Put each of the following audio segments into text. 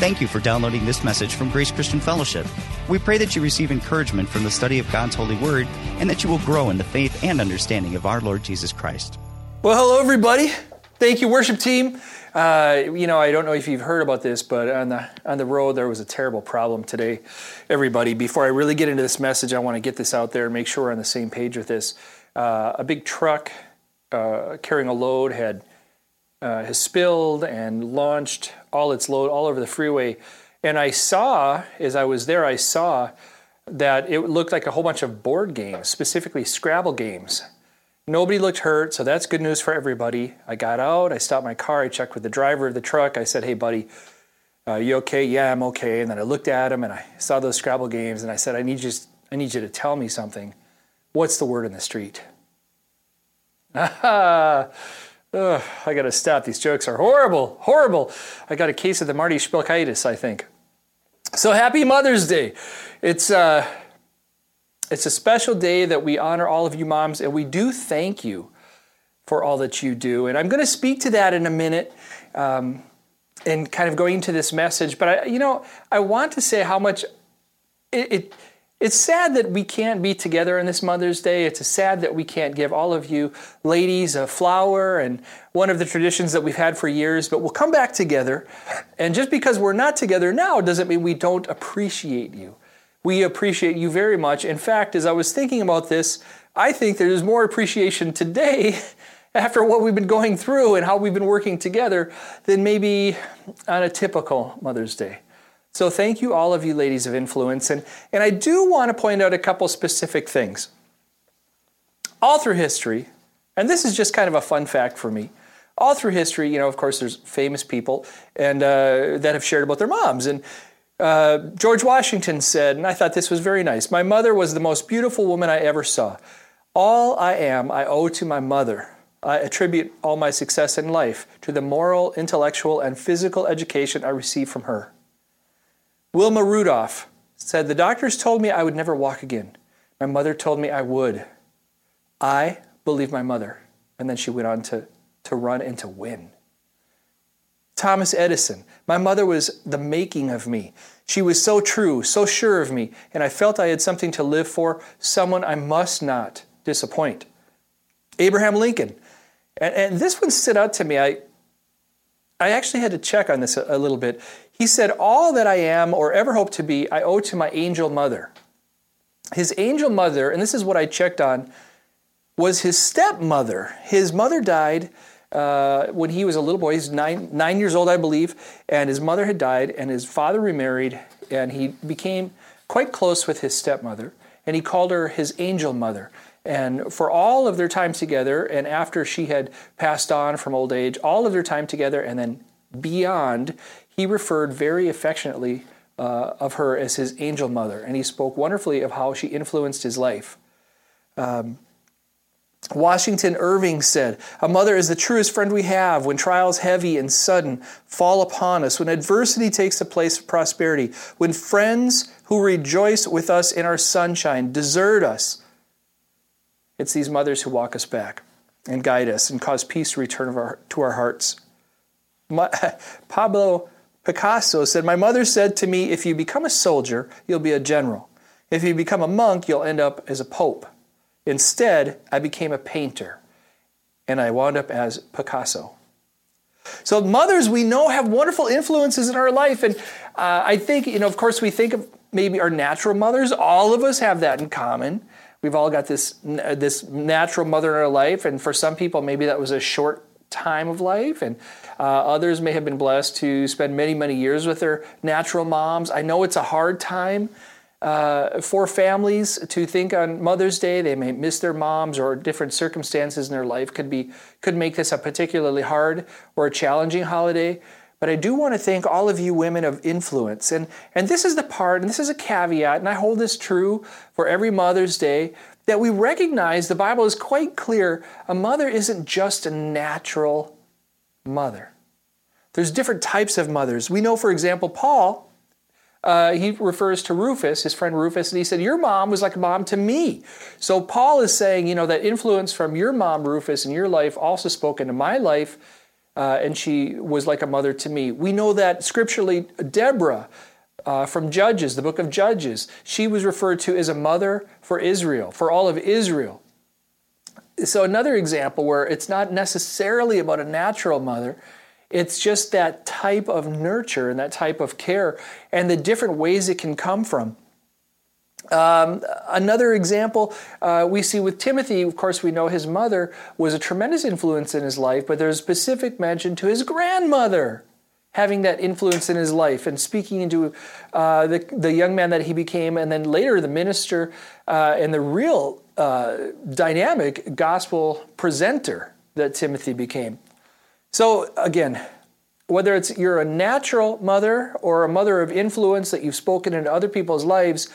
Thank you for downloading this message from Grace Christian Fellowship. We pray that you receive encouragement from the study of God's holy word and that you will grow in the faith and understanding of our Lord Jesus Christ. Well, hello, everybody. Thank you, worship team. Uh, you know, I don't know if you've heard about this, but on the on the road there was a terrible problem today. Everybody, before I really get into this message, I want to get this out there and make sure we're on the same page with this. Uh, a big truck uh, carrying a load had uh, has spilled and launched all its load all over the freeway. And I saw, as I was there, I saw that it looked like a whole bunch of board games, specifically Scrabble games. Nobody looked hurt, so that's good news for everybody. I got out, I stopped my car, I checked with the driver of the truck. I said, Hey, buddy, uh, you okay? Yeah, I'm okay. And then I looked at him and I saw those Scrabble games and I said, I need you, I need you to tell me something. What's the word in the street? Ugh, I got to stop. These jokes are horrible, horrible. I got a case of the Marty Spilkitis, I think. So happy Mother's Day. It's, uh, it's a special day that we honor all of you moms, and we do thank you for all that you do. And I'm going to speak to that in a minute. Um, and kind of going into this message, but I, you know, I want to say how much it, it it's sad that we can't be together on this Mother's Day. It's sad that we can't give all of you ladies a flower and one of the traditions that we've had for years, but we'll come back together. And just because we're not together now doesn't mean we don't appreciate you. We appreciate you very much. In fact, as I was thinking about this, I think there's more appreciation today after what we've been going through and how we've been working together than maybe on a typical Mother's Day. So thank you, all of you ladies of influence. And, and I do want to point out a couple specific things. All through history, and this is just kind of a fun fact for me, all through history, you know, of course, there's famous people and uh, that have shared about their moms. And uh, George Washington said, and I thought this was very nice My mother was the most beautiful woman I ever saw. All I am, I owe to my mother. I attribute all my success in life to the moral, intellectual, and physical education I received from her. Wilma Rudolph said, The doctors told me I would never walk again. My mother told me I would. I believe my mother. And then she went on to, to run and to win. Thomas Edison, my mother was the making of me. She was so true, so sure of me, and I felt I had something to live for, someone I must not disappoint. Abraham Lincoln, and, and this one stood out to me. I, I actually had to check on this a, a little bit. He said, All that I am or ever hope to be, I owe to my angel mother. His angel mother, and this is what I checked on, was his stepmother. His mother died uh, when he was a little boy. He's nine, nine years old, I believe, and his mother had died, and his father remarried, and he became quite close with his stepmother, and he called her his angel mother. And for all of their time together, and after she had passed on from old age, all of their time together, and then beyond, he referred very affectionately uh, of her as his angel mother, and he spoke wonderfully of how she influenced his life. Um, Washington Irving said, A mother is the truest friend we have when trials heavy and sudden fall upon us, when adversity takes the place of prosperity, when friends who rejoice with us in our sunshine desert us. It's these mothers who walk us back and guide us and cause peace to return our, to our hearts. Pablo Picasso said, My mother said to me, if you become a soldier, you'll be a general. If you become a monk, you'll end up as a pope. Instead, I became a painter, and I wound up as Picasso. So, mothers we know have wonderful influences in our life. And uh, I think, you know, of course, we think of maybe our natural mothers. All of us have that in common. We've all got this, this natural mother in our life. And for some people, maybe that was a short time of life. And uh, others may have been blessed to spend many, many years with their natural moms. I know it's a hard time uh, for families to think on Mother's Day. They may miss their moms, or different circumstances in their life could be could make this a particularly hard or challenging holiday. But I do want to thank all of you women of influence. And, and this is the part, and this is a caveat, and I hold this true for every Mother's Day, that we recognize the Bible is quite clear a mother isn't just a natural mother. There's different types of mothers. We know, for example, Paul, uh, he refers to Rufus, his friend Rufus, and he said, Your mom was like a mom to me. So Paul is saying, you know, that influence from your mom, Rufus, in your life also spoke into my life. uh, and she was like a mother to me. We know that scripturally, Deborah uh, from Judges, the book of Judges, she was referred to as a mother for Israel, for all of Israel. So, another example where it's not necessarily about a natural mother, it's just that type of nurture and that type of care and the different ways it can come from. Um, another example uh, we see with Timothy, of course, we know his mother was a tremendous influence in his life, but there's specific mention to his grandmother having that influence in his life and speaking into uh, the, the young man that he became, and then later the minister uh, and the real uh, dynamic gospel presenter that Timothy became. So, again, whether it's you're a natural mother or a mother of influence that you've spoken into other people's lives,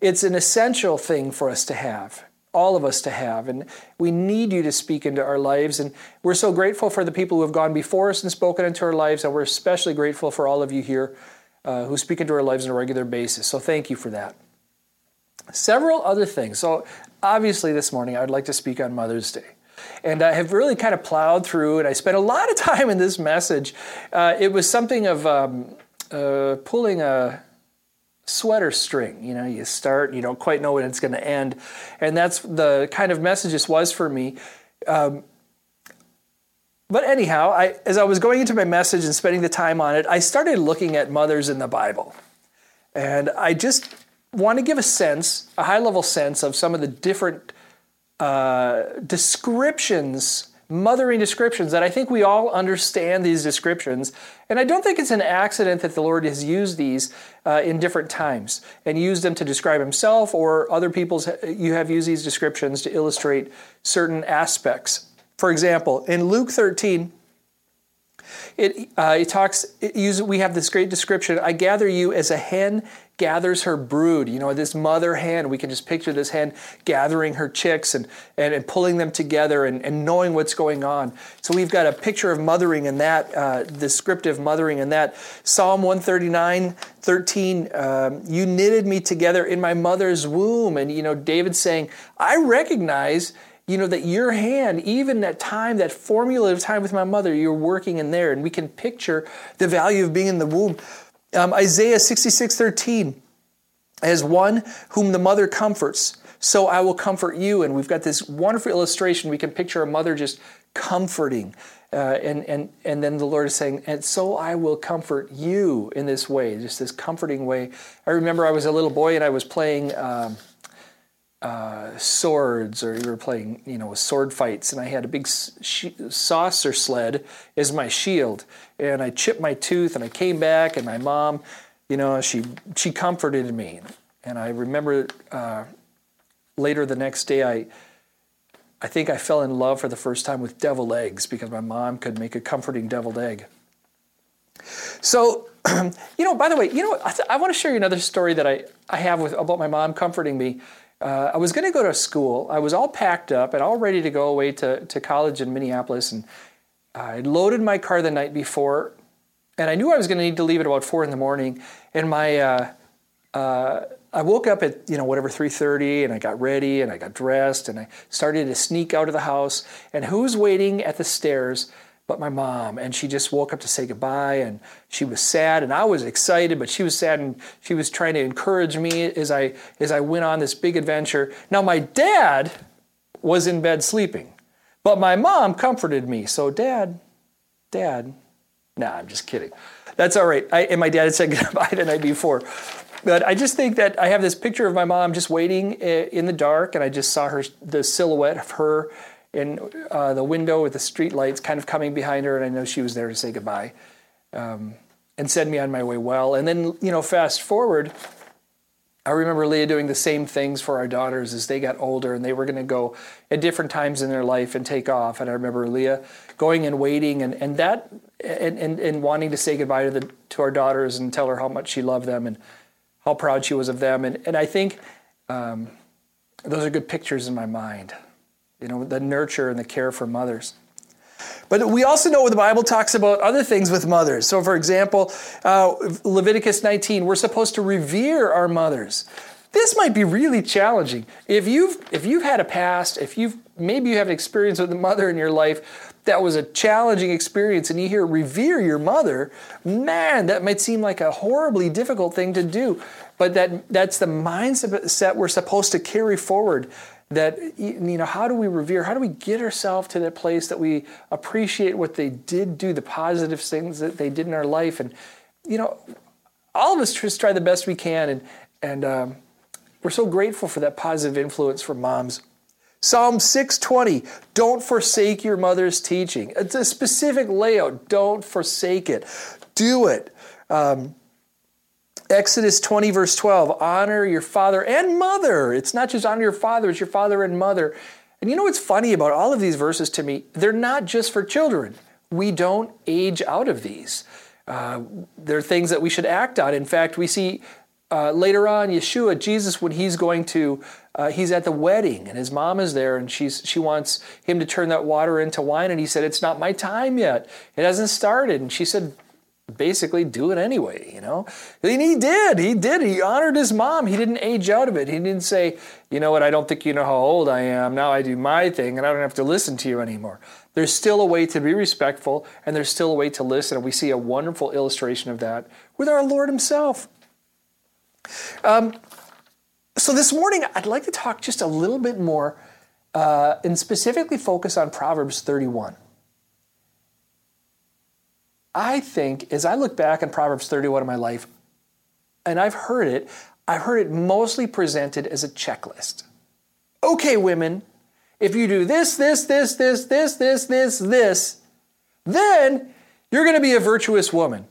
it's an essential thing for us to have, all of us to have. And we need you to speak into our lives. And we're so grateful for the people who have gone before us and spoken into our lives. And we're especially grateful for all of you here uh, who speak into our lives on a regular basis. So thank you for that. Several other things. So, obviously, this morning I would like to speak on Mother's Day. And I have really kind of plowed through and I spent a lot of time in this message. Uh, it was something of um, uh, pulling a sweater string. You know, you start, you don't quite know when it's going to end. And that's the kind of message this was for me. Um, but anyhow, I, as I was going into my message and spending the time on it, I started looking at mothers in the Bible. And I just want to give a sense, a high level sense of some of the different uh, descriptions mothering descriptions that I think we all understand these descriptions. And I don't think it's an accident that the Lord has used these uh, in different times and used them to describe himself or other people's. You have used these descriptions to illustrate certain aspects. For example, in Luke 13, it, uh, it talks, it we have this great description I gather you as a hen gathers her brood. You know, this mother hen, we can just picture this hen gathering her chicks and, and, and pulling them together and, and knowing what's going on. So we've got a picture of mothering in that, uh, descriptive mothering in that. Psalm 139, 13, um, you knitted me together in my mother's womb. And, you know, David saying, I recognize you know that your hand even that time that formulative time with my mother you're working in there and we can picture the value of being in the womb um, Isaiah 66 13, as one whom the mother comforts, so I will comfort you. And we've got this wonderful illustration. We can picture a mother just comforting. Uh, and, and, and then the Lord is saying, and so I will comfort you in this way, just this comforting way. I remember I was a little boy and I was playing um, uh, swords, or we were playing, you know, sword fights, and I had a big sh- saucer sled as my shield, and I chipped my tooth, and I came back, and my mom, you know, she she comforted me, and I remember uh, later the next day, I I think I fell in love for the first time with deviled eggs because my mom could make a comforting deviled egg. So, you know, by the way, you know, I, th- I want to share you another story that I, I have with about my mom comforting me uh, I was going to go to school. I was all packed up and all ready to go away to, to college in Minneapolis. And I loaded my car the night before, and I knew I was going to need to leave at about four in the morning. And my uh, uh, I woke up at you know whatever 3:30, and I got ready and I got dressed and I started to sneak out of the house. And who's waiting at the stairs? but my mom. And she just woke up to say goodbye and she was sad and I was excited, but she was sad and she was trying to encourage me as I as I went on this big adventure. Now my dad was in bed sleeping, but my mom comforted me. So dad, dad, nah, I'm just kidding. That's all right. I, and my dad had said goodbye the night before. But I just think that I have this picture of my mom just waiting eh, in the dark, and I just saw her, the silhouette of her in uh, the window with the street lights kind of coming behind her, and I know she was there to say goodbye um, and send me on my way well. And then, you know, fast forward, I remember Leah doing the same things for our daughters as they got older and they were going to go at different times in their life and take off. And I remember Leah going and waiting and, and that and, and, and wanting to say goodbye to the to our daughters and tell her how much she loved them and how proud she was of them. And, and I think um, those are good pictures in my mind you know, the nurture and the care for mothers. But we also know the Bible talks about other things with mothers. So, for example, uh, Leviticus 19, we're supposed to revere our mothers. This might be really challenging. If you've if you've had a past, if you've maybe you have an experience with a mother in your life, that was a challenging experience and you hear revere your mother, man, that might seem like a horribly difficult thing to do. But that that's the mindset we're supposed to carry forward. That you know, how do we revere? How do we get ourselves to that place that we appreciate what they did do, the positive things that they did in our life, and you know, all of us just try the best we can, and and um, we're so grateful for that positive influence from moms. Psalm 620, don't forsake your mother's teaching. It's a specific layout. Don't forsake it. Do it. Um, Exodus 20, verse 12, honor your father and mother. It's not just honor your father, it's your father and mother. And you know what's funny about all of these verses to me? They're not just for children. We don't age out of these. Uh, they're things that we should act on. In fact, we see uh, later on, Yeshua, Jesus, when he's going to, uh, he's at the wedding and his mom is there and she's she wants him to turn that water into wine and he said, "It's not my time yet. It hasn't started." And she said, basically do it anyway, you know? And he did. He did. He honored his mom. He didn't age out of it. He didn't say, you know what, I don't think you know how old I am. Now I do my thing and I don't have to listen to you anymore. There's still a way to be respectful and there's still a way to listen. And we see a wonderful illustration of that with our Lord Himself. Um, so this morning, I'd like to talk just a little bit more uh, and specifically focus on Proverbs 31. I think as I look back on Proverbs 31 in my life, and I've heard it, I've heard it mostly presented as a checklist. Okay, women, if you do this, this, this, this, this, this, this, this, then you're going to be a virtuous woman.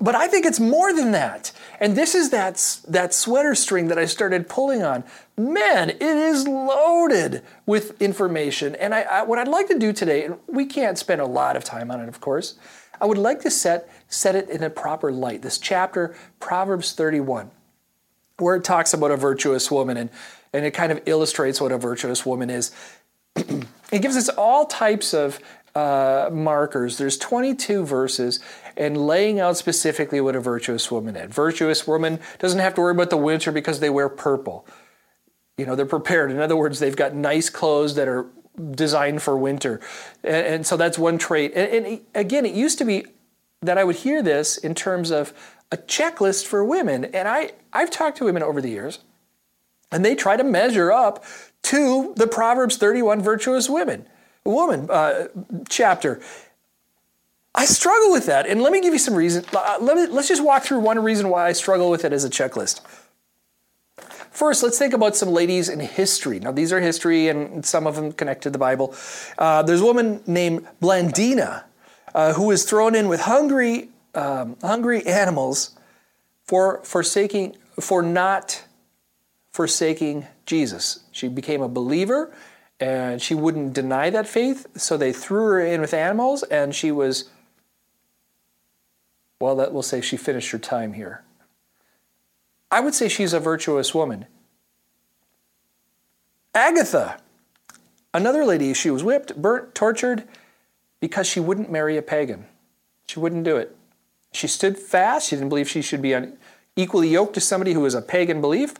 But I think it's more than that. And this is that, that sweater string that I started pulling on. Man, it is loaded with information. And I, I, what I'd like to do today, and we can't spend a lot of time on it, of course, I would like to set, set it in a proper light. This chapter, Proverbs 31, where it talks about a virtuous woman and, and it kind of illustrates what a virtuous woman is. it gives us all types of uh, markers. There's 22 verses and laying out specifically what a virtuous woman is. Virtuous woman doesn't have to worry about the winter because they wear purple. You know, they're prepared. In other words, they've got nice clothes that are designed for winter. And, and so that's one trait. And, and again, it used to be that I would hear this in terms of a checklist for women. And I, I've talked to women over the years, and they try to measure up to the Proverbs 31 virtuous women woman uh, chapter. I struggle with that, and let me give you some reason. Uh, let me, let's just walk through one reason why I struggle with it as a checklist. First, let's think about some ladies in history. Now, these are history, and some of them connect to the Bible. Uh, there's a woman named Blandina uh, who was thrown in with hungry, um, hungry animals for forsaking, for not forsaking Jesus. She became a believer and she wouldn't deny that faith, so they threw her in with animals, and she was, well, that will say she finished her time here. I would say she's a virtuous woman. Agatha, another lady, she was whipped, burnt, tortured because she wouldn't marry a pagan. She wouldn't do it. She stood fast. She didn't believe she should be equally yoked to somebody who was a pagan belief,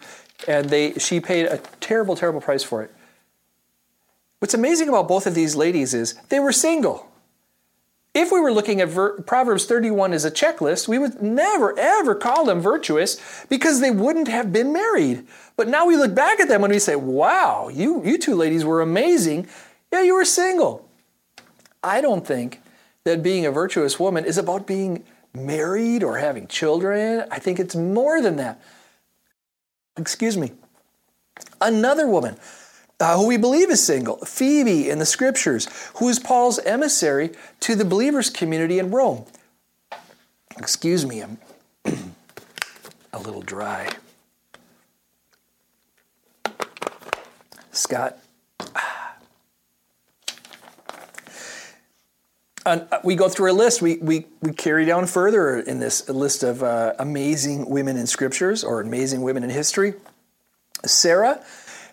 and they, she paid a terrible, terrible price for it. What's amazing about both of these ladies is they were single. If we were looking at Ver- Proverbs 31 as a checklist, we would never, ever call them virtuous because they wouldn't have been married. But now we look back at them and we say, wow, you, you two ladies were amazing. Yeah, you were single. I don't think that being a virtuous woman is about being married or having children. I think it's more than that. Excuse me. Another woman uh, who we believe is single, Phoebe in the scriptures, who is Paul's emissary to the believers' community in Rome. Excuse me, I'm a little dry. Scott. And uh, we go through a list. We, we, we carry down further in this list of uh, amazing women in scriptures or amazing women in history. Sarah,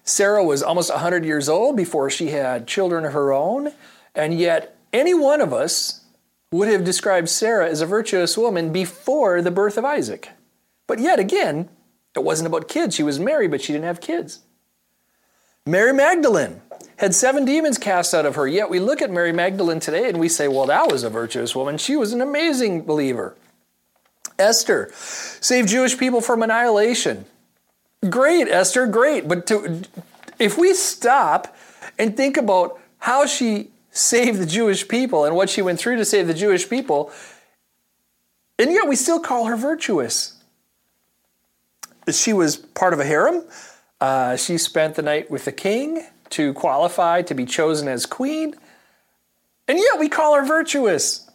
Sarah was almost 100 years old before she had children of her own, and yet any one of us would have described Sarah as a virtuous woman before the birth of Isaac. But yet again, it wasn't about kids. She was married, but she didn't have kids. Mary Magdalene had seven demons cast out of her. Yet we look at Mary Magdalene today and we say, well, that was a virtuous woman. She was an amazing believer. Esther saved Jewish people from annihilation. Great, Esther, great. But to, if we stop and think about how she saved the Jewish people and what she went through to save the Jewish people, and yet we still call her virtuous. She was part of a harem. Uh, she spent the night with the king to qualify to be chosen as queen. And yet we call her virtuous.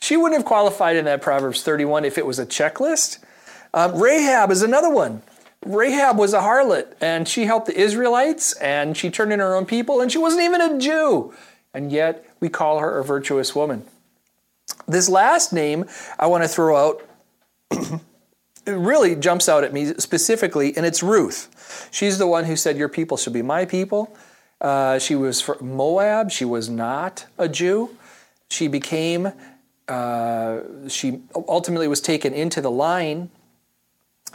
She wouldn't have qualified in that Proverbs 31 if it was a checklist. Um, Rahab is another one. Rahab was a harlot and she helped the Israelites and she turned in her own people and she wasn't even a Jew. And yet we call her a virtuous woman. This last name I want to throw out really jumps out at me specifically, and it's Ruth. She's the one who said, Your people should be my people. Uh, she was from Moab. She was not a Jew. She became, uh, she ultimately was taken into the line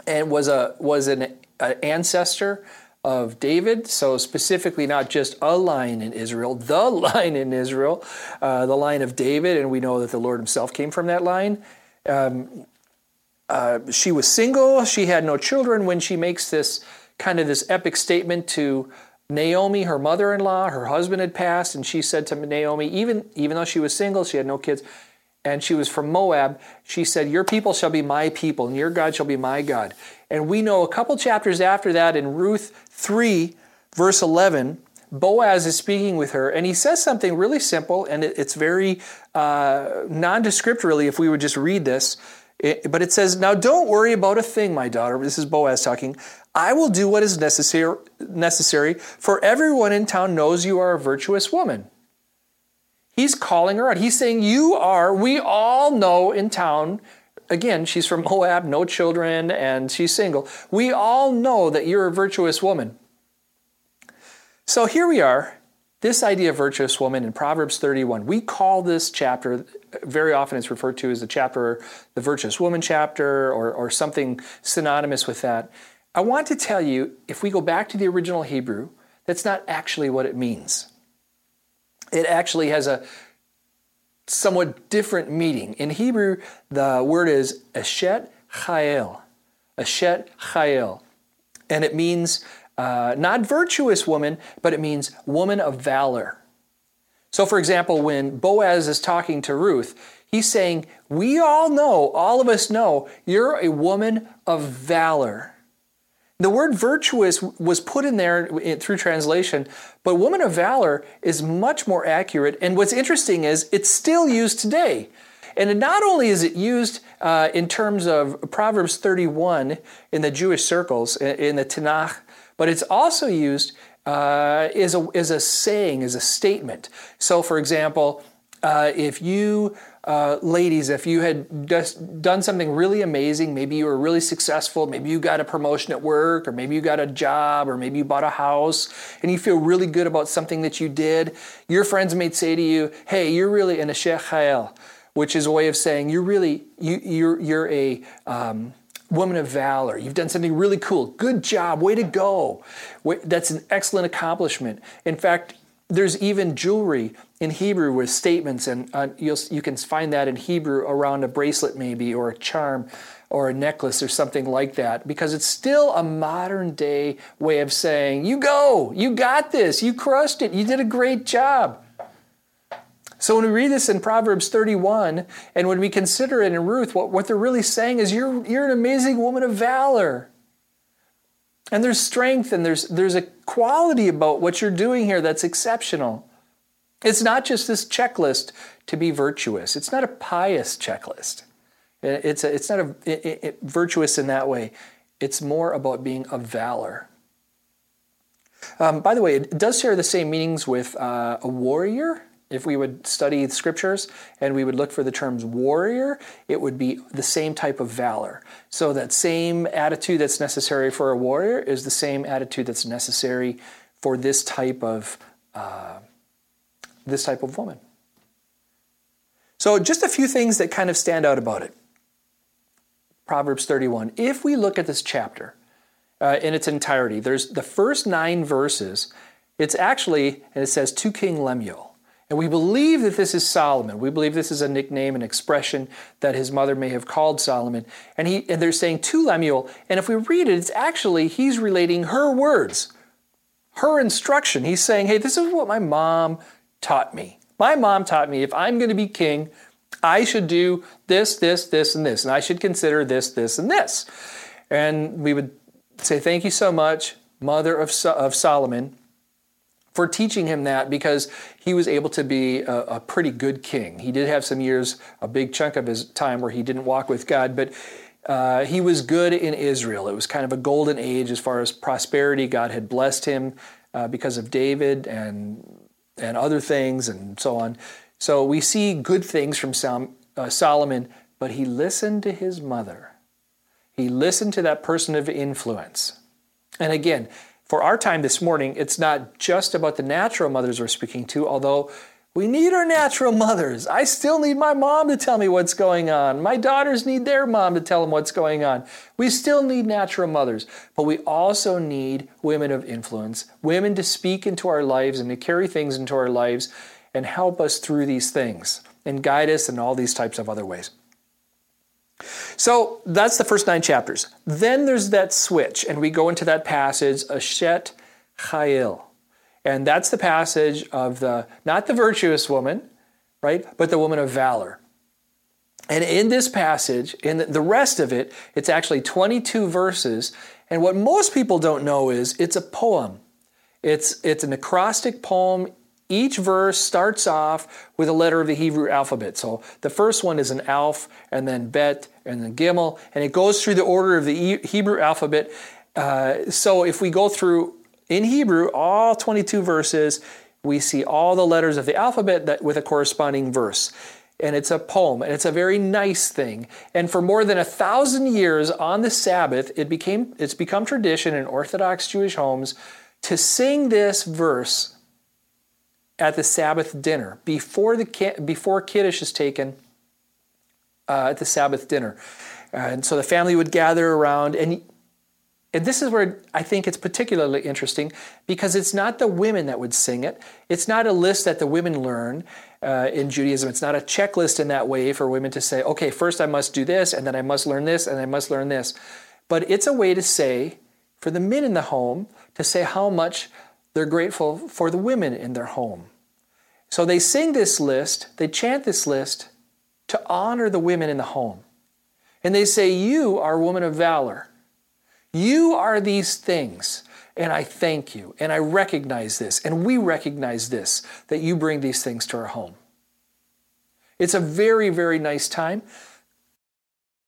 and was, a, was an, an ancestor of David. So, specifically, not just a line in Israel, the line in Israel, uh, the line of David. And we know that the Lord himself came from that line. Um, uh, she was single. She had no children when she makes this kind of this epic statement to Naomi, her mother-in-law. Her husband had passed, and she said to Naomi, even even though she was single, she had no kids, and she was from Moab. She said, "Your people shall be my people, and your God shall be my God." And we know a couple chapters after that in Ruth three, verse eleven. Boaz is speaking with her, and he says something really simple, and it's very uh, nondescript, really, if we would just read this. It, but it says, Now don't worry about a thing, my daughter. This is Boaz talking. I will do what is necessary, necessary, for everyone in town knows you are a virtuous woman. He's calling her out. He's saying, You are, we all know in town, again, she's from Moab, no children, and she's single. We all know that you're a virtuous woman. So here we are this idea of virtuous woman in Proverbs 31, we call this chapter, very often it's referred to as the chapter, the virtuous woman chapter, or, or something synonymous with that. I want to tell you, if we go back to the original Hebrew, that's not actually what it means. It actually has a somewhat different meaning. In Hebrew, the word is Eshet Chayil. Eshet Chayil. And it means uh, not virtuous woman, but it means woman of valor. So, for example, when Boaz is talking to Ruth, he's saying, We all know, all of us know, you're a woman of valor. The word virtuous was put in there through translation, but woman of valor is much more accurate. And what's interesting is it's still used today. And not only is it used uh, in terms of Proverbs 31 in the Jewish circles, in the Tanakh, but it's also used uh, as, a, as a saying, as a statement. So, for example, uh, if you, uh, ladies, if you had just done something really amazing, maybe you were really successful, maybe you got a promotion at work, or maybe you got a job, or maybe you bought a house, and you feel really good about something that you did, your friends may say to you, "Hey, you're really an ashech which is a way of saying you're really you, you're you're a um, woman of valor. You've done something really cool. Good job. Way to go. That's an excellent accomplishment. In fact, there's even jewelry in Hebrew with statements, and uh, you can find that in Hebrew around a bracelet, maybe, or a charm, or a necklace, or something like that, because it's still a modern day way of saying, You go, you got this, you crushed it, you did a great job. So when we read this in Proverbs 31, and when we consider it in Ruth, what, what they're really saying is you're, you're an amazing woman of valor. And there's strength and there's, there's a quality about what you're doing here that's exceptional. It's not just this checklist to be virtuous. It's not a pious checklist. It's, a, it's not a, it, it, virtuous in that way. It's more about being of valor. Um, by the way, it does share the same meanings with uh, a warrior if we would study the scriptures and we would look for the terms warrior, it would be the same type of valor. So that same attitude that's necessary for a warrior is the same attitude that's necessary for this type of uh, this type of woman. So just a few things that kind of stand out about it. Proverbs 31. If we look at this chapter uh, in its entirety. There's the first nine verses. It's actually, and it says to King Lemuel. And we believe that this is Solomon. We believe this is a nickname, an expression that his mother may have called Solomon. And, he, and they're saying to Lemuel. And if we read it, it's actually, he's relating her words, her instruction. He's saying, hey, this is what my mom taught me. My mom taught me if I'm going to be king, I should do this, this, this, and this. And I should consider this, this, and this. And we would say, thank you so much, mother of, of Solomon for teaching him that because he was able to be a, a, pretty good king. He did have some years, a big chunk of his time where he didn't walk with God, but uh, he was good in Israel. It was kind of a golden age as far as prosperity. God had blessed him uh, because of David and and other things and so on. So we see good things from uh, Solomon, but he listened to his mother. He listened to that person of influence. And again, for our time this morning, it's not just about the natural mothers we're speaking to, although we need our natural mothers. I still need my mom to tell me what's going on. My daughters need their mom to tell them what's going on. We still need natural mothers, but we also need women of influence, women to speak into our lives and to carry things into our lives and help us through these things and guide us in all these types of other ways. So that's the first nine chapters. Then there's that switch, and we go into that passage, Eshet Chayil. And that's the passage of the, not the virtuous woman, right, but the woman of valor. And in this passage, in the rest of it, it's actually 22 verses. And what most people don't know is it's a poem. It's, it's an acrostic poem each verse starts off with a letter of the Hebrew alphabet. So the first one is an Alf, and then Bet, and then Gimel, and it goes through the order of the Hebrew alphabet. Uh, so if we go through in Hebrew all 22 verses, we see all the letters of the alphabet that, with a corresponding verse. And it's a poem, and it's a very nice thing. And for more than a thousand years on the Sabbath, it became it's become tradition in Orthodox Jewish homes to sing this verse at the Sabbath dinner before the before kiddush is taken uh, at the Sabbath dinner, and so the family would gather around and. And this is where I think it's particularly interesting because it's not the women that would sing it. It's not a list that the women learn uh, in Judaism. It's not a checklist in that way for women to say, okay, first I must do this, and then I must learn this, and I must learn this. But it's a way to say, for the men in the home, to say how much they're grateful for the women in their home. So they sing this list, they chant this list to honor the women in the home. And they say, You are a woman of valor. You are these things. And I thank you. And I recognize this. And we recognize this, that you bring these things to our home. It's a very, very nice time.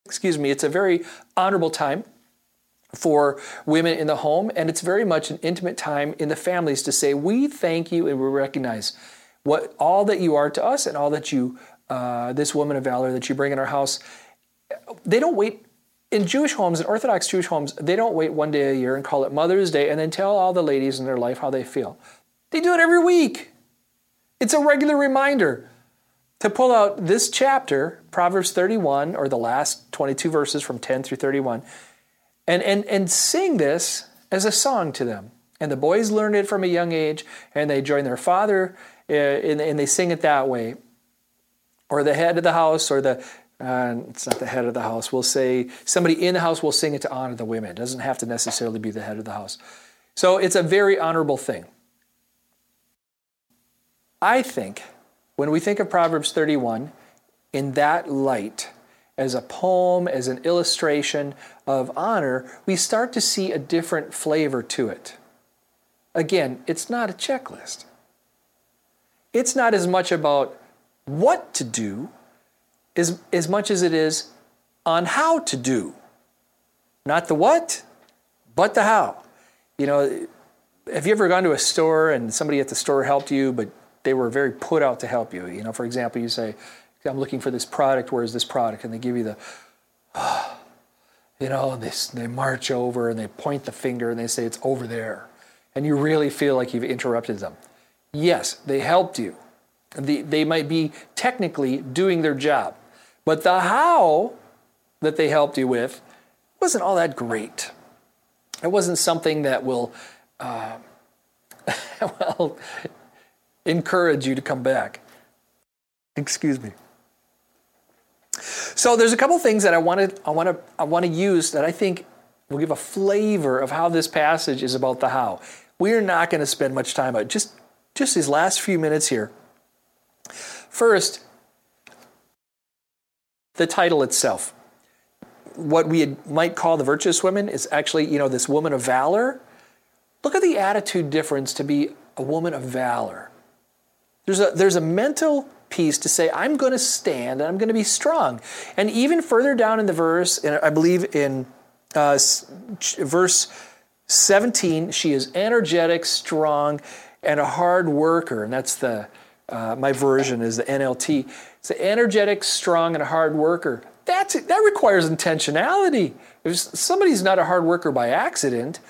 Excuse me, it's a very honorable time for women in the home, and it's very much an intimate time in the families to say, We thank you and we recognize what all that you are to us and all that you, uh, this woman of valor that you bring in our house. They don't wait in Jewish homes, in Orthodox Jewish homes, they don't wait one day a year and call it Mother's Day and then tell all the ladies in their life how they feel. They do it every week. It's a regular reminder to pull out this chapter, Proverbs 31, or the last 22 verses from 10 through 31, and, and, and sing this as a song to them. And the boys learn it from a young age, and they join their father, uh, and, and they sing it that way. Or the head of the house, or the, uh, it's not the head of the house, we'll say somebody in the house will sing it to honor the women. It doesn't have to necessarily be the head of the house. So it's a very honorable thing. I think when we think of Proverbs 31 in that light, as a poem, as an illustration of honor, we start to see a different flavor to it. Again, it's not a checklist. It's not as much about what to do as, as much as it is on how to do. Not the what, but the how. You know, have you ever gone to a store and somebody at the store helped you, but they were very put out to help you? You know, for example, you say, I'm looking for this product, where is this product? And they give you the, oh, you know, they, they march over and they point the finger and they say, it's over there and you really feel like you've interrupted them. Yes, they helped you. The, they might be technically doing their job, but the how that they helped you with wasn't all that great. It wasn't something that will, uh, well, encourage you to come back. Excuse me. So there's a couple things that I want to I want to I want to use that I think will give a flavor of how this passage is about the how. We are not going to spend much time on it. Just just these last few minutes here. First, the title itself. What we might call the virtuous women is actually, you know, this woman of valor. Look at the attitude difference to be a woman of valor. There's a, there's a mental piece to say, I'm going to stand and I'm going to be strong. And even further down in the verse, and I believe in uh, verse 17, she is energetic, strong, and a hard worker. And that's the, uh, my version is the NLT. It's an energetic, strong, and a hard worker. That's, that requires intentionality. If somebody's not a hard worker by accident,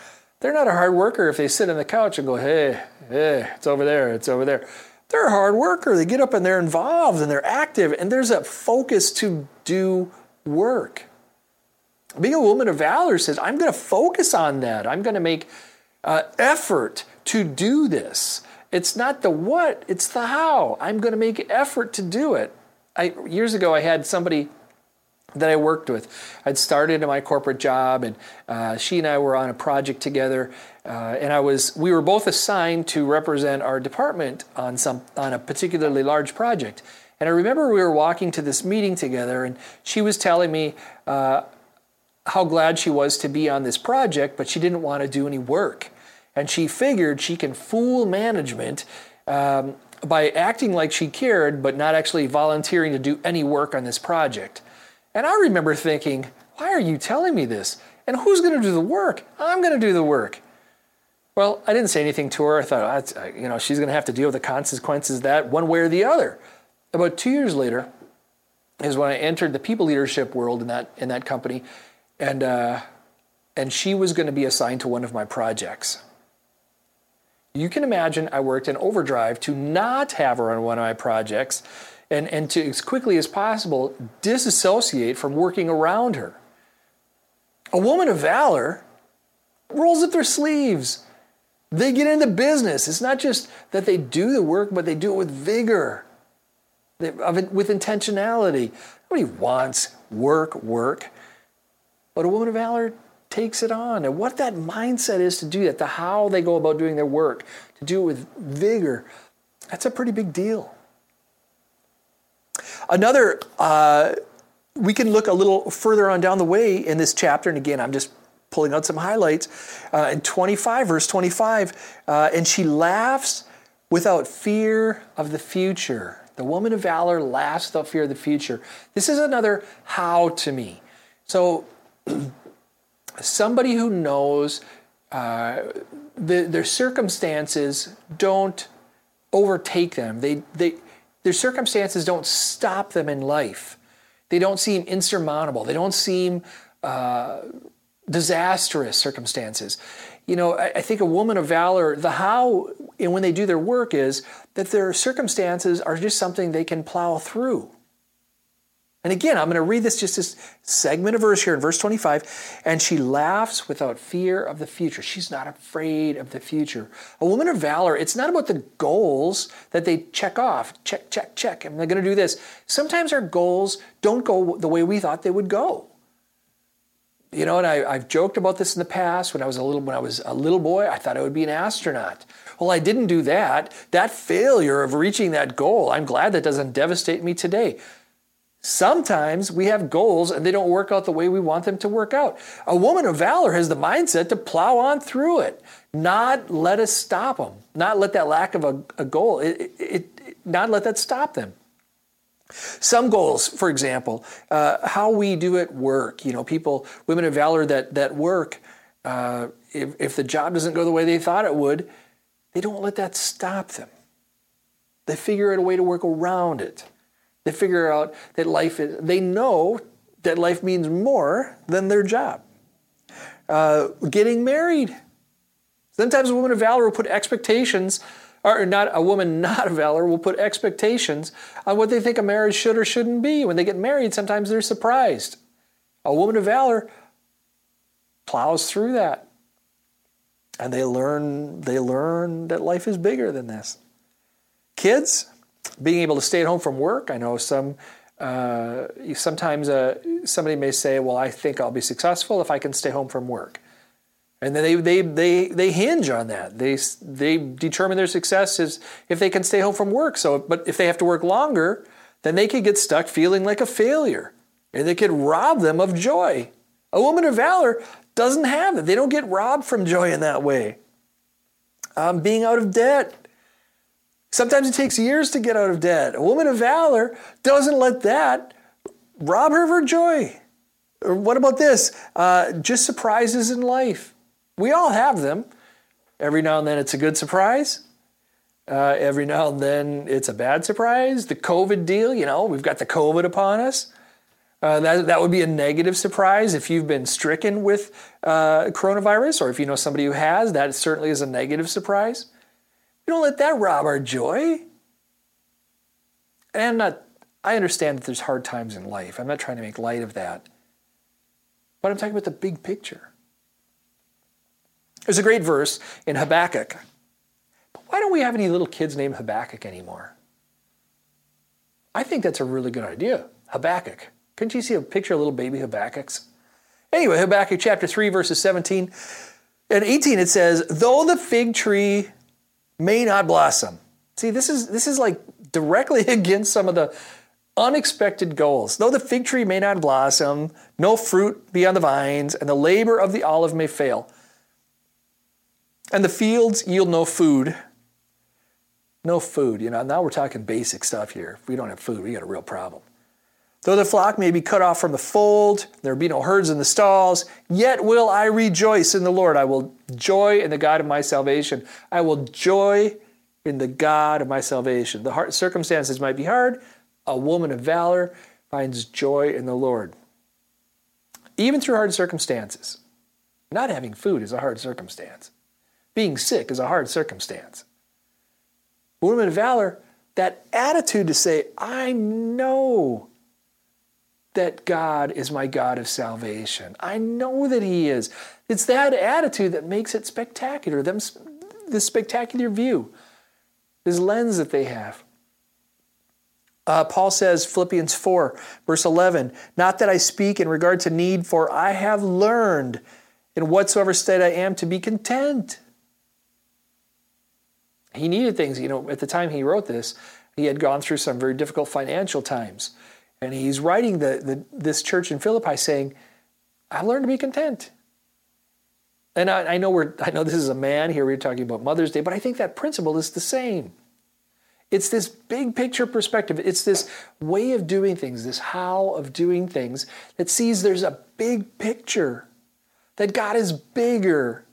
they're not a hard worker if they sit on the couch and go, hey, hey, it's over there, it's over there. They're a hard worker. They get up and they're involved and they're active, and there's a focus to do work. Being a woman of valor says, I'm going to focus on that. I'm going to make uh, effort to do this. It's not the what, it's the how. I'm going to make effort to do it. I, years ago, I had somebody that I worked with. I'd started in my corporate job, and uh, she and I were on a project together. Uh, and I was, we were both assigned to represent our department on some, on a particularly large project. And I remember we were walking to this meeting together, and she was telling me uh, how glad she was to be on this project, but she didn't want to do any work. And she figured she can fool management um, by acting like she cared, but not actually volunteering to do any work on this project. And I remember thinking, why are you telling me this? And who's going to do the work? I'm going to do the work. Well, I didn't say anything to her. I thought, oh, you know, she's going to have to deal with the consequences of that one way or the other. About two years later is when I entered the people leadership world in that in that company, and uh, and she was going to be assigned to one of my projects. You can imagine I worked in overdrive to not have her on one of my projects and, and to, as quickly as possible, disassociate from working around her. A woman of valor rolls up their sleeves. They get into business. It's not just that they do the work, but they do it with vigor, with intentionality. Nobody wants work, work. But a woman of valor takes it on. And what that mindset is to do that, the how they go about doing their work, to do it with vigor, that's a pretty big deal. Another, uh, we can look a little further on down the way in this chapter, and again, I'm just pulling out some highlights. Uh, in 25, verse 25, uh, and she laughs without fear of the future. The woman of valor laughs without fear of the future. This is another how to me. So, somebody who knows uh, the, their circumstances don't overtake them. They, they, their circumstances don't stop them in life. They don't seem insurmountable. They don't seem uh, disastrous circumstances. You know, I, I think a woman of valor, the how, and when they do their work, is that their circumstances are just something they can plow through. And again, I'm going to read this just this segment of verse here in verse 25. And she laughs without fear of the future. She's not afraid of the future. A woman of valor, it's not about the goals that they check off. Check, check, check. They're going to do this. Sometimes our goals don't go the way we thought they would go. You know, and I, have joked about this in the past. When I was a little when I was a little boy, I thought I would be an astronaut. Well, I didn't do that. That failure of reaching that goal, I'm glad that doesn't devastate me today. Sometimes we have goals and they don't work out the way we want them to work out. A woman of valor has the mindset to plow on through it, not let us stop them, not let that lack of a, a goal, it, it, it, not let that stop them. Some goals, for example, uh, how we do at work. You know, people, women of valor that that work. Uh, if, if the job doesn't go the way they thought it would, they don't let that stop them. They figure out a way to work around it. They figure out that life is, they know that life means more than their job. Uh, getting married. Sometimes a woman of valor will put expectations, or not a woman not of valor will put expectations on what they think a marriage should or shouldn't be. When they get married, sometimes they're surprised. A woman of valor plows through that. and they learn they learn that life is bigger than this. Kids, being able to stay at home from work. I know some uh, sometimes uh, somebody may say, "Well, I think I'll be successful if I can stay home from work," and then they they they they hinge on that. They they determine their success is if they can stay home from work. So, but if they have to work longer, then they could get stuck feeling like a failure, and they could rob them of joy. A woman of valor doesn't have that. They don't get robbed from joy in that way. Um, being out of debt. Sometimes it takes years to get out of debt. A woman of valor doesn't let that rob her of her joy. What about this? Uh, just surprises in life. We all have them. Every now and then it's a good surprise. Uh, every now and then it's a bad surprise. The COVID deal, you know, we've got the COVID upon us. Uh, that, that would be a negative surprise if you've been stricken with uh, coronavirus, or if you know somebody who has, that certainly is a negative surprise. Don't let that rob our joy. And I'm not, I understand that there's hard times in life. I'm not trying to make light of that. But I'm talking about the big picture. There's a great verse in Habakkuk. But why don't we have any little kids named Habakkuk anymore? I think that's a really good idea. Habakkuk. Couldn't you see a picture of little baby Habakkuk's? Anyway, Habakkuk chapter 3, verses 17 and 18, it says, Though the fig tree may not blossom. See, this is this is like directly against some of the unexpected goals. Though the fig tree may not blossom, no fruit be on the vines, and the labor of the olive may fail, and the fields yield no food. No food, you know. Now we're talking basic stuff here. If we don't have food, we got a real problem. Though the flock may be cut off from the fold, there be no herds in the stalls, yet will I rejoice in the Lord. I will joy in the God of my salvation. I will joy in the God of my salvation. The hard, circumstances might be hard. A woman of valor finds joy in the Lord. Even through hard circumstances. Not having food is a hard circumstance. Being sick is a hard circumstance. Woman of valor, that attitude to say, I know that God is my God of salvation. I know that He is. It's that attitude that makes it spectacular, them, the spectacular view, this lens that they have. Uh, Paul says, Philippians 4, verse 11, Not that I speak in regard to need, for I have learned in whatsoever state I am to be content. He needed things, you know, at the time he wrote this, he had gone through some very difficult financial times. And he's writing the, the, this church in Philippi saying, I've learned to be content. And I, I, know we're I know this is a man here, we're talking about Mother's Day, but I think that principle is the same. It's this big picture perspective. It's this way of doing things, this how of doing things that sees there's a big picture, that God is bigger,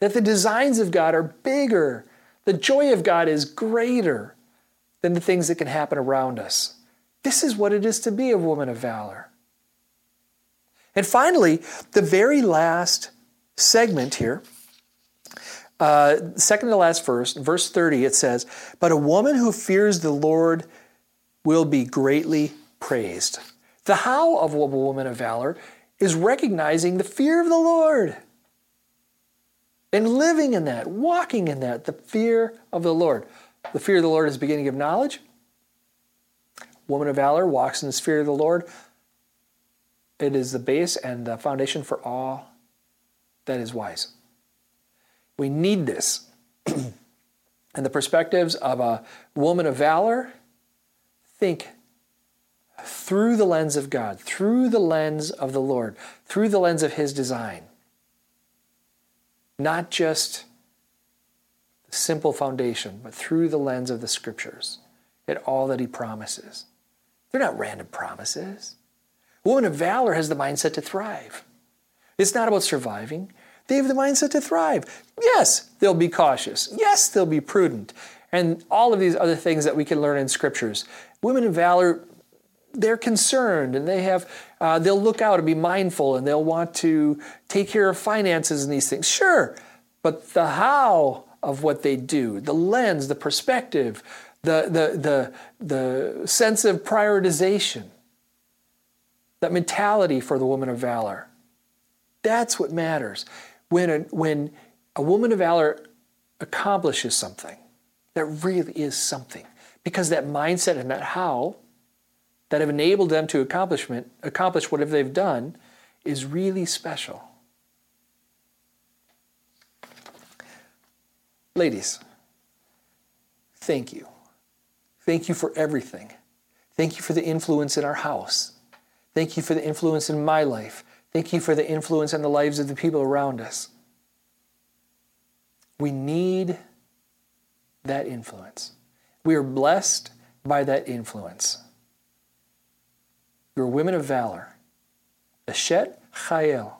that the designs of God are bigger, the joy of God is greater than the things that can happen around us. This is what it is to be a woman of valor. And finally, the very last segment here, uh, second to last verse, verse 30, it says, But a woman who fears the Lord will be greatly praised. The how of a woman of valor is recognizing the fear of the Lord and living in that, walking in that, the fear of the Lord. The fear of the Lord is beginning of knowledge woman of valor walks in the fear of the Lord. It is the base and the foundation for all that is wise. We need this. and the perspectives of a woman of valor, think through the lens of God, through the lens of the Lord, through the lens of His design. Not just the simple foundation, but through the lens of the Scriptures at all that He promises. They're not random promises. A woman of valor has the mindset to thrive. It's not about surviving. They have the mindset to thrive. Yes, they'll be cautious. Yes, they'll be prudent. And all of these other things that we can learn in scriptures. Women of valor, they're concerned and they have, uh, they'll look out and be mindful and they'll want to take care of finances and these things. Sure, but the how of what they do, the lens, the perspective, the, the, the, the sense of prioritization, that mentality for the woman of valor. That's what matters. When, when a woman of valor accomplishes something that really is something because that mindset and that how that have enabled them to accomplishment accomplish whatever they've done is really special. Ladies, thank you. Thank you for everything. Thank you for the influence in our house. Thank you for the influence in my life. Thank you for the influence in the lives of the people around us. We need that influence. We are blessed by that influence. You're women of valor. Eshet Chayil.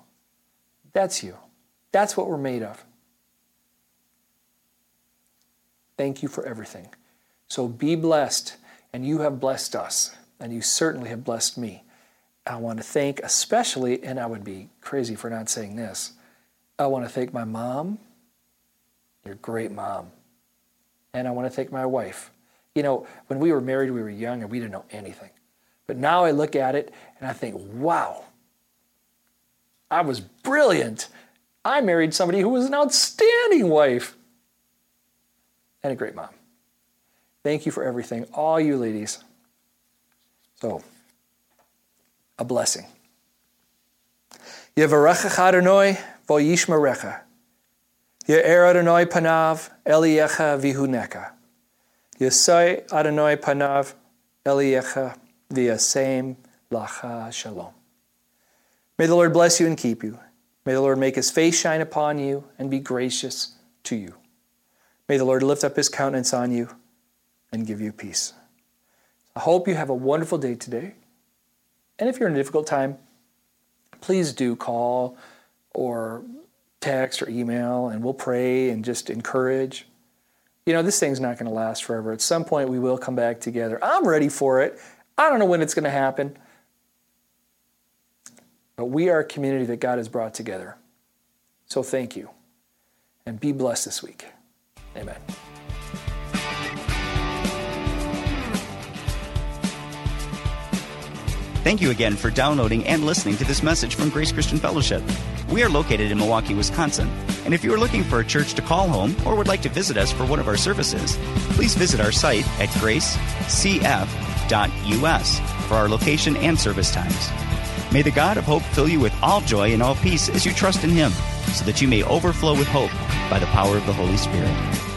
That's you. That's what we're made of. Thank you for everything. So be blessed, and you have blessed us, and you certainly have blessed me. I want to thank, especially, and I would be crazy for not saying this, I want to thank my mom, your great mom, and I want to thank my wife. You know, when we were married, we were young and we didn't know anything. But now I look at it and I think, wow, I was brilliant. I married somebody who was an outstanding wife and a great mom. Thank you for everything, all you ladies. So, a blessing. Yevarecha Adonai v'yishmerecha. Ye'er er Adonai panav eliecha vihuneka. Yesai Adonai panav eliecha v'yasem lacha shalom. May the Lord bless you and keep you. May the Lord make his face shine upon you and be gracious to you. May the Lord lift up his countenance on you and give you peace. I hope you have a wonderful day today. And if you're in a difficult time, please do call or text or email, and we'll pray and just encourage. You know, this thing's not going to last forever. At some point, we will come back together. I'm ready for it. I don't know when it's going to happen. But we are a community that God has brought together. So thank you. And be blessed this week. Amen. Thank you again for downloading and listening to this message from Grace Christian Fellowship. We are located in Milwaukee, Wisconsin. And if you are looking for a church to call home or would like to visit us for one of our services, please visit our site at gracecf.us for our location and service times. May the God of hope fill you with all joy and all peace as you trust in him, so that you may overflow with hope by the power of the Holy Spirit.